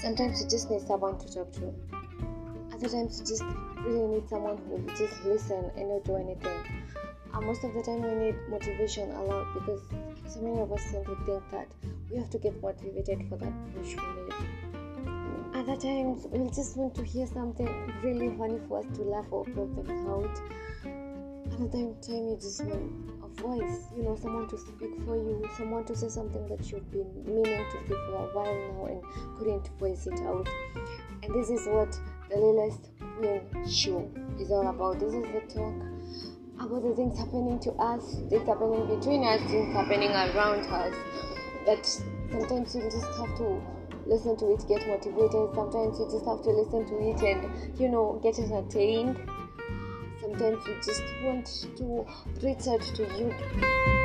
Sometimes you just need someone to talk to. Other times you just really need someone who will just listen and not do anything. And most of the time we need motivation a lot because so many of us tend to think that we have to get motivated for that push we need. Other times we just want to hear something really funny for us to laugh or poke them out. Another time you just want a voice, you know, someone to speak for you, someone to say something that you've been meaning to say for a while now and couldn't voice it out. And this is what the Realest Queen show is all about. This is the talk about the things happening to us, things happening between us, things happening around us. But sometimes you just have to listen to it, get motivated. Sometimes you just have to listen to it and, you know, get entertained. Sometimes you just want to reach out to you.